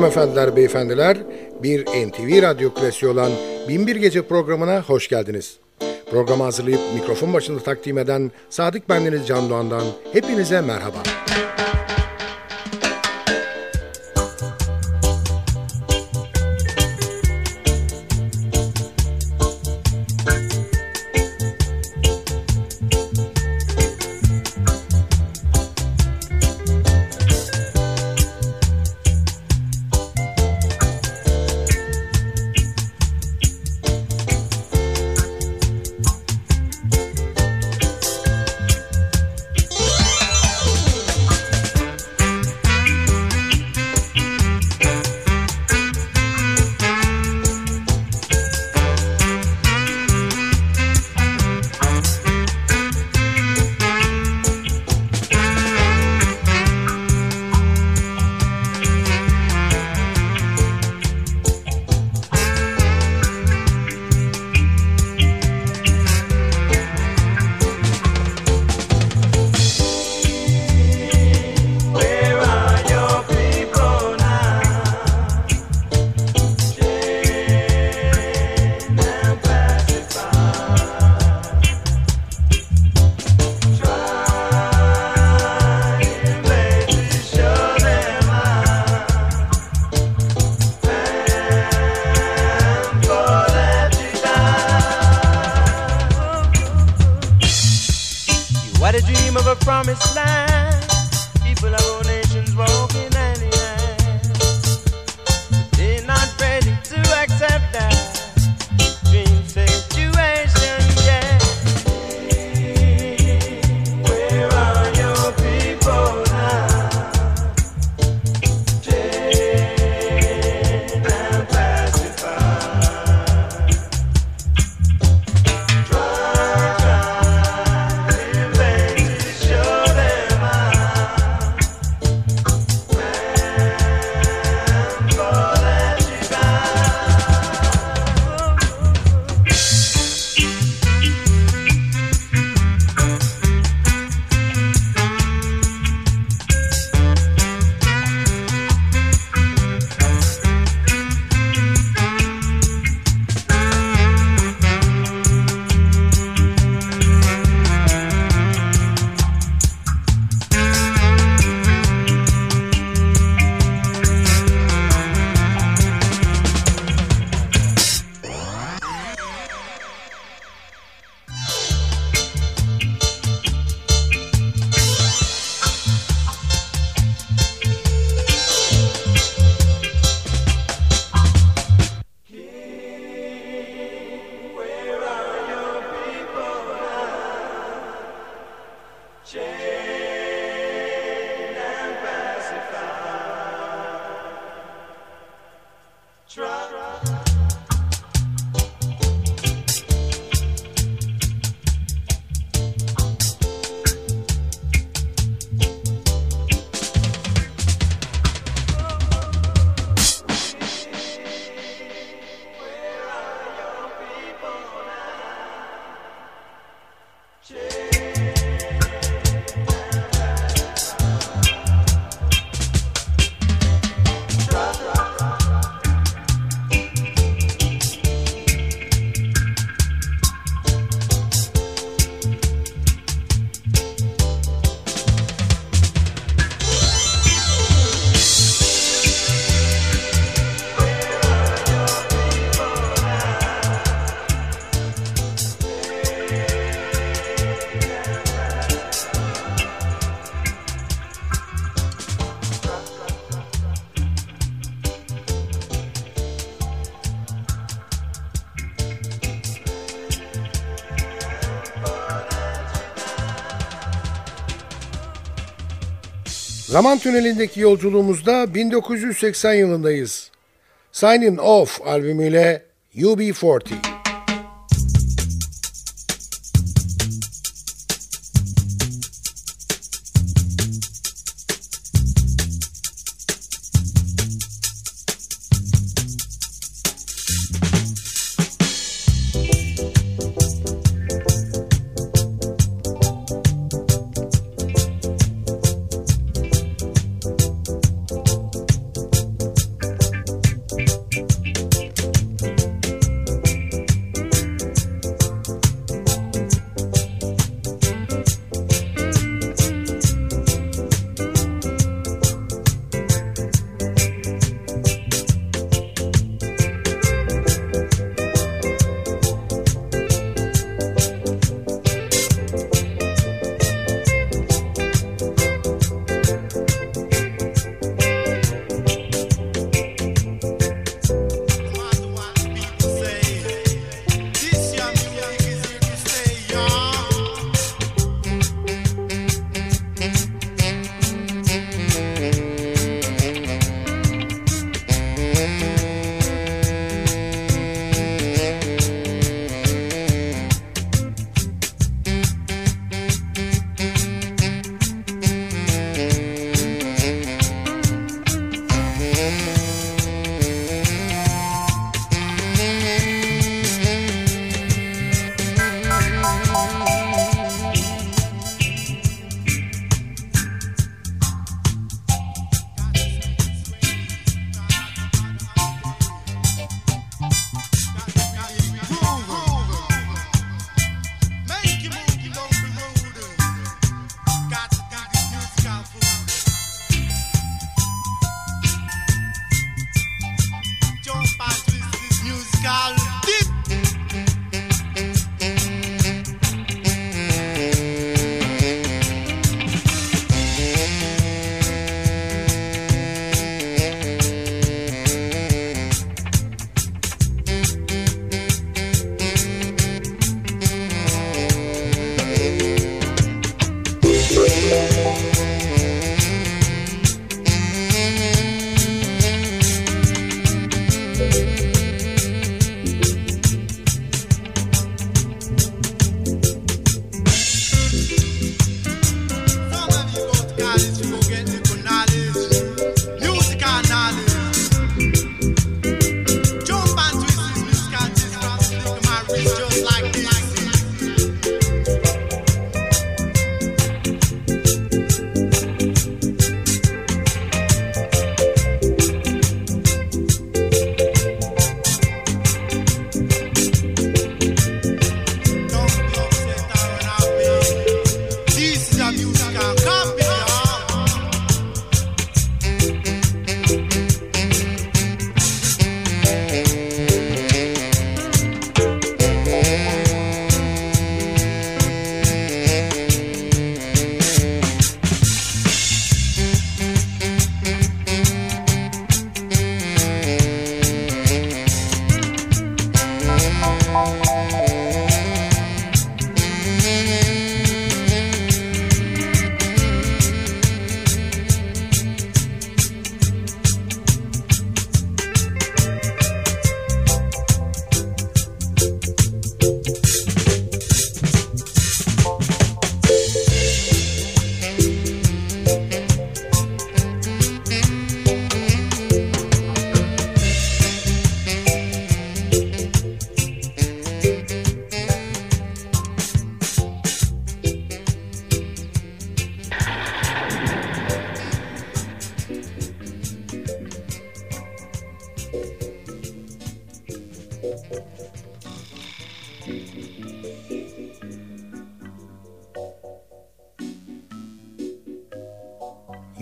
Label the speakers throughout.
Speaker 1: Hanımefendiler, beyefendiler, bir NTV Radyo Klasiği olan Binbir Gece programına hoş geldiniz. Programı hazırlayıp mikrofon başında takdim eden Sadık Bendeniz Can Doğan'dan hepinize merhaba.
Speaker 2: Müzik
Speaker 1: Zaman tünelindeki yolculuğumuzda 1980 yılındayız. Signing Off albümüyle UB40.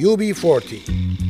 Speaker 2: UB40.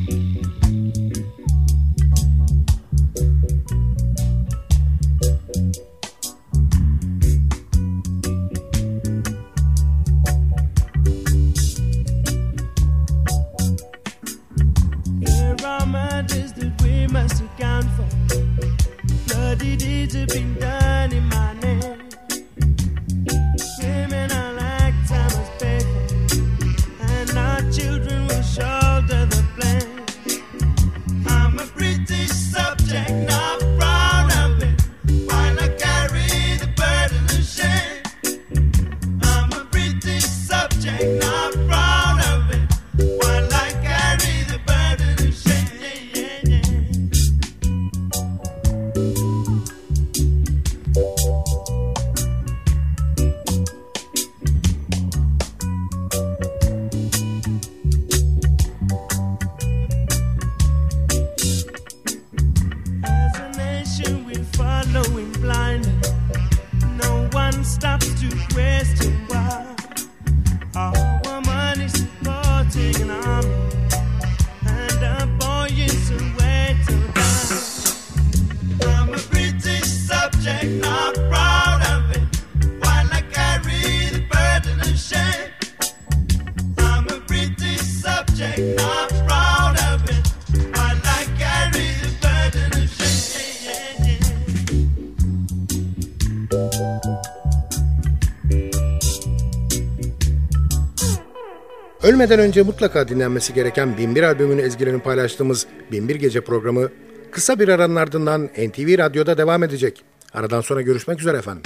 Speaker 2: Ölmeden önce mutlaka dinlenmesi gereken 1001 albümünü ezgilerini paylaştığımız 1001 Gece programı kısa bir aranın ardından NTV Radyo'da devam edecek. Aradan sonra görüşmek üzere efendim.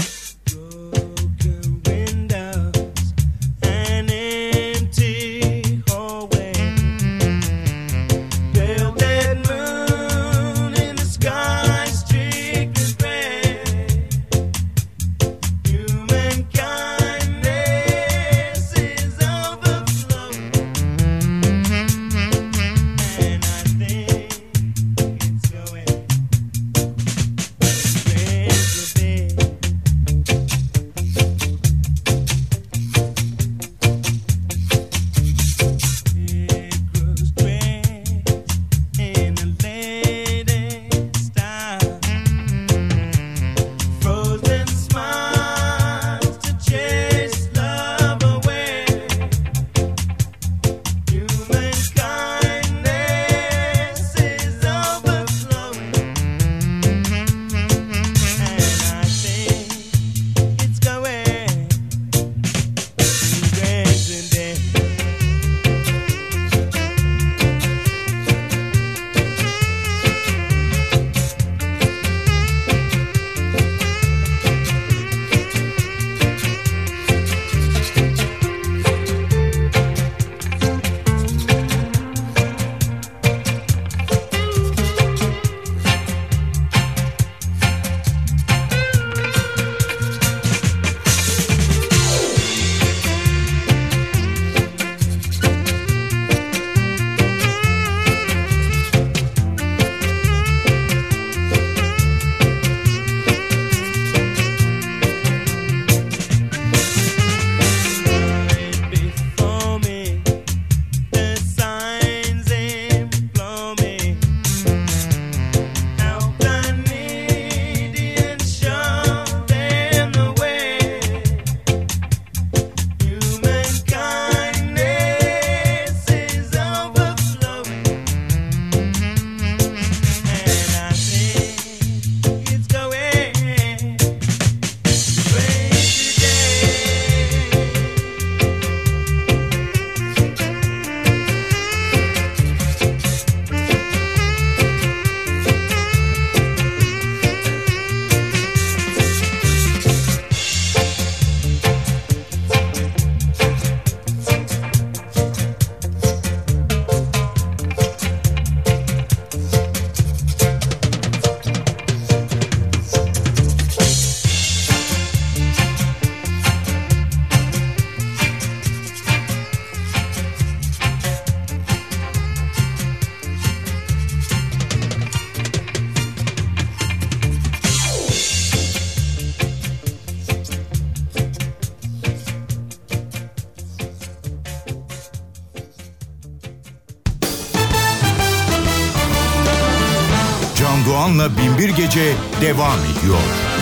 Speaker 3: Doğan'la Binbir Gece devam ediyor.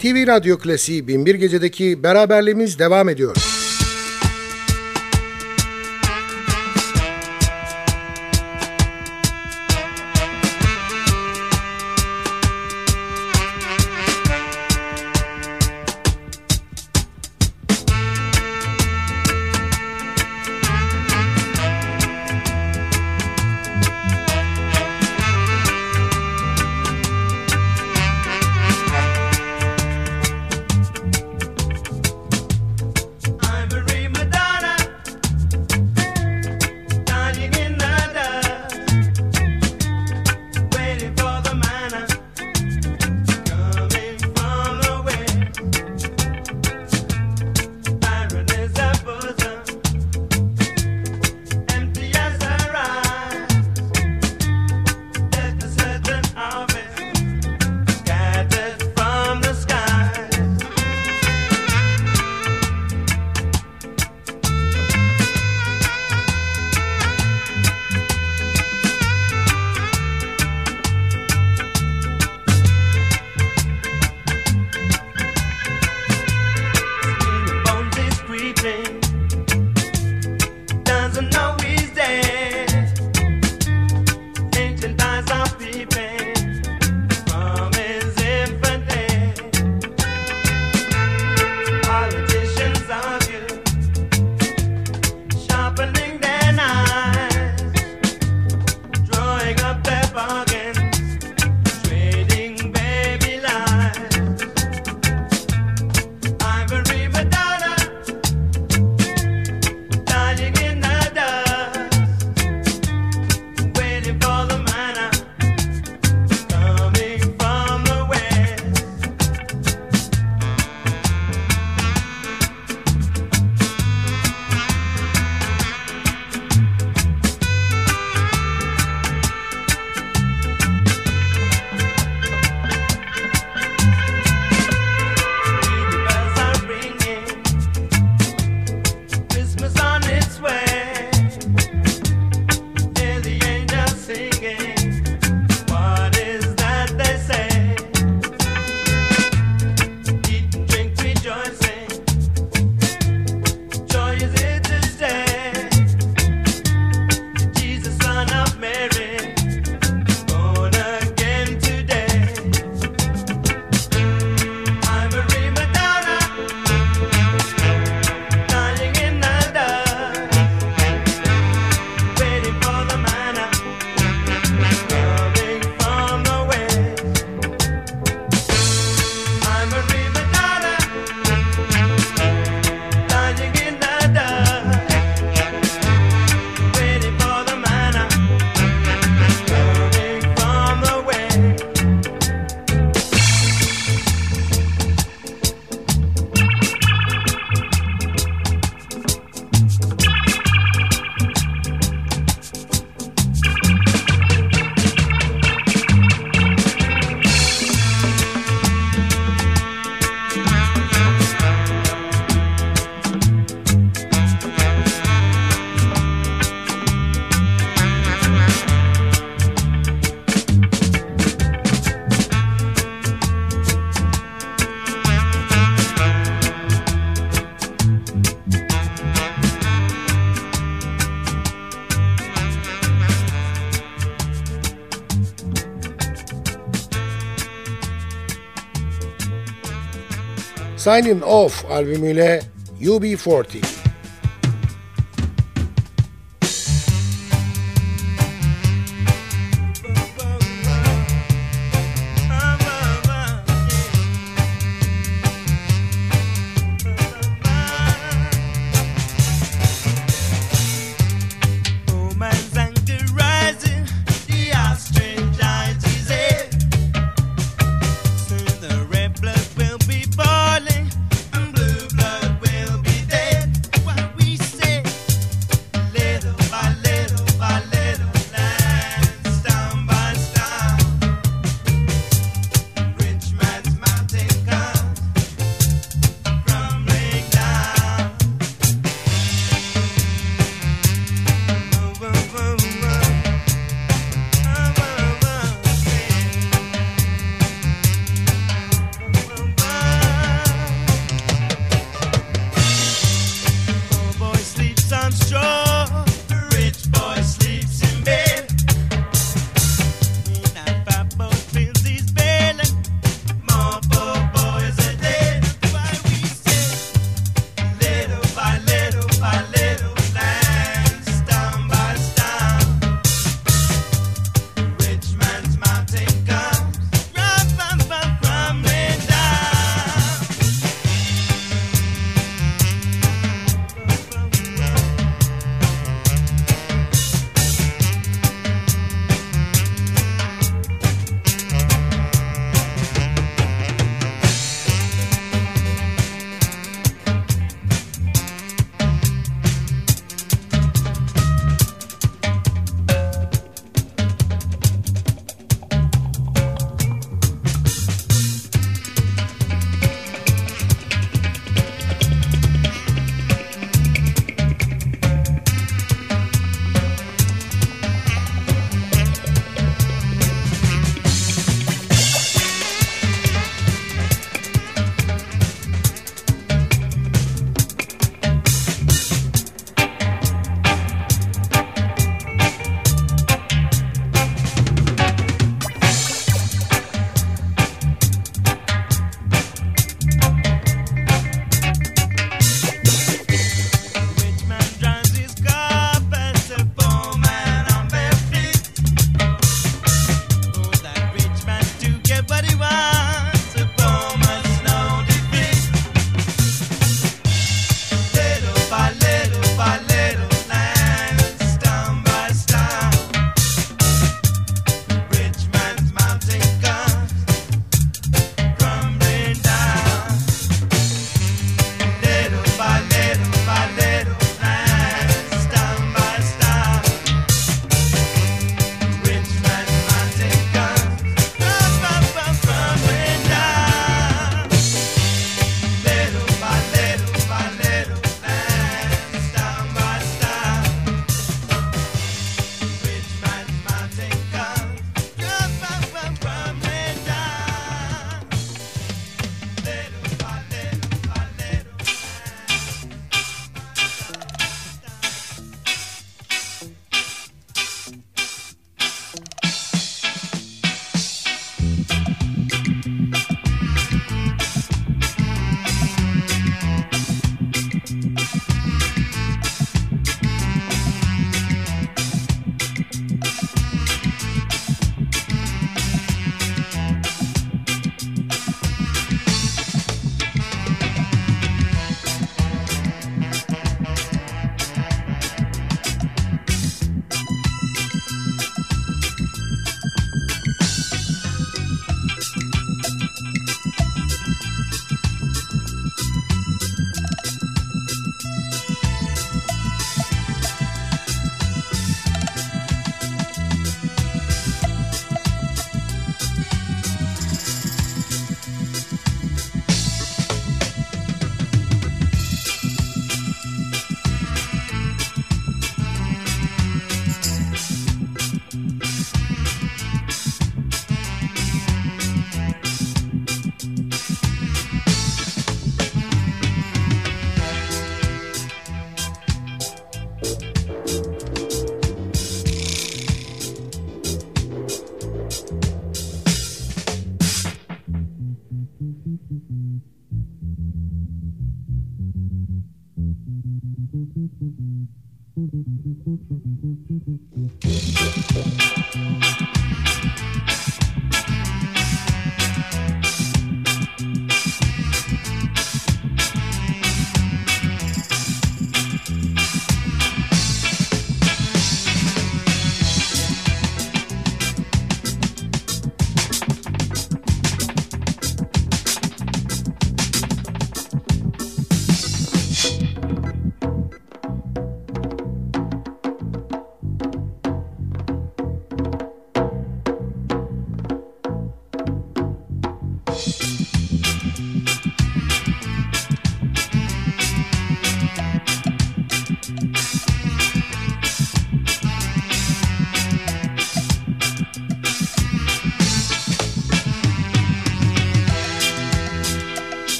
Speaker 1: NTV Radyo Klasiği Binbir Gece'deki beraberliğimiz devam ediyor.
Speaker 2: Signing Off albümüyle UB40.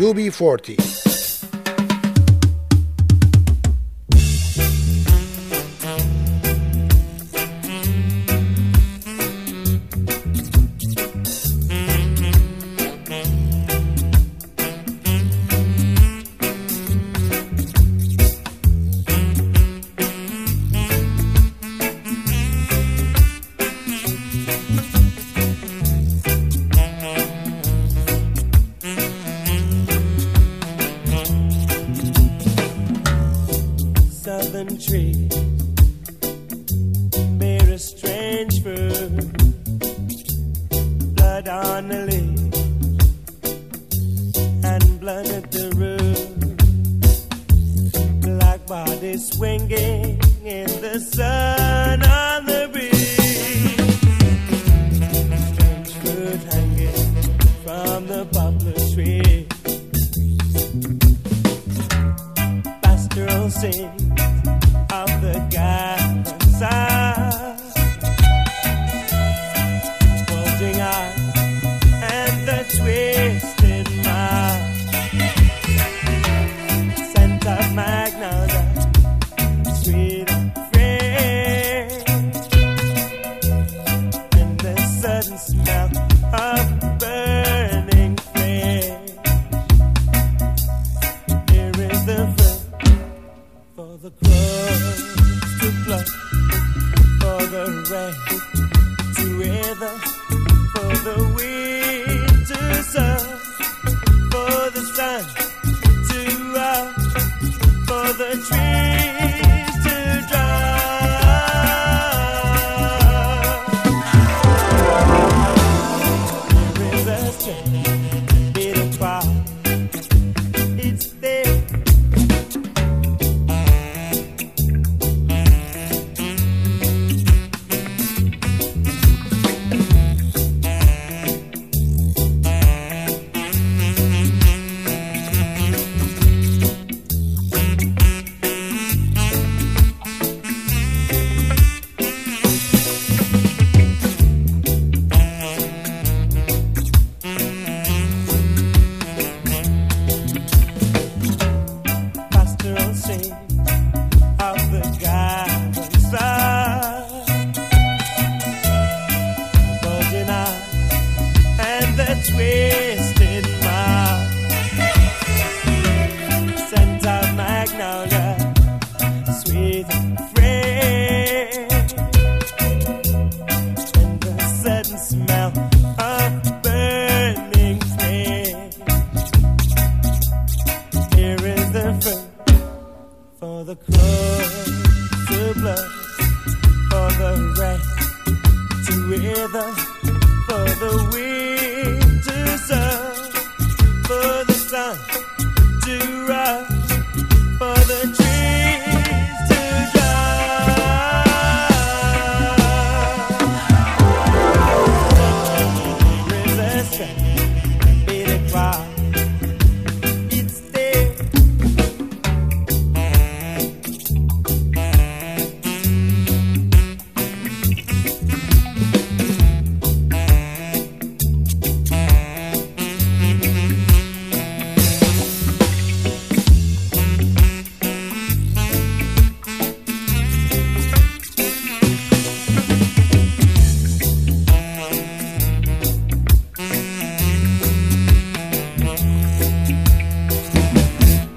Speaker 2: UB40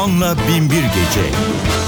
Speaker 3: Can Doğan'la Binbir Gece.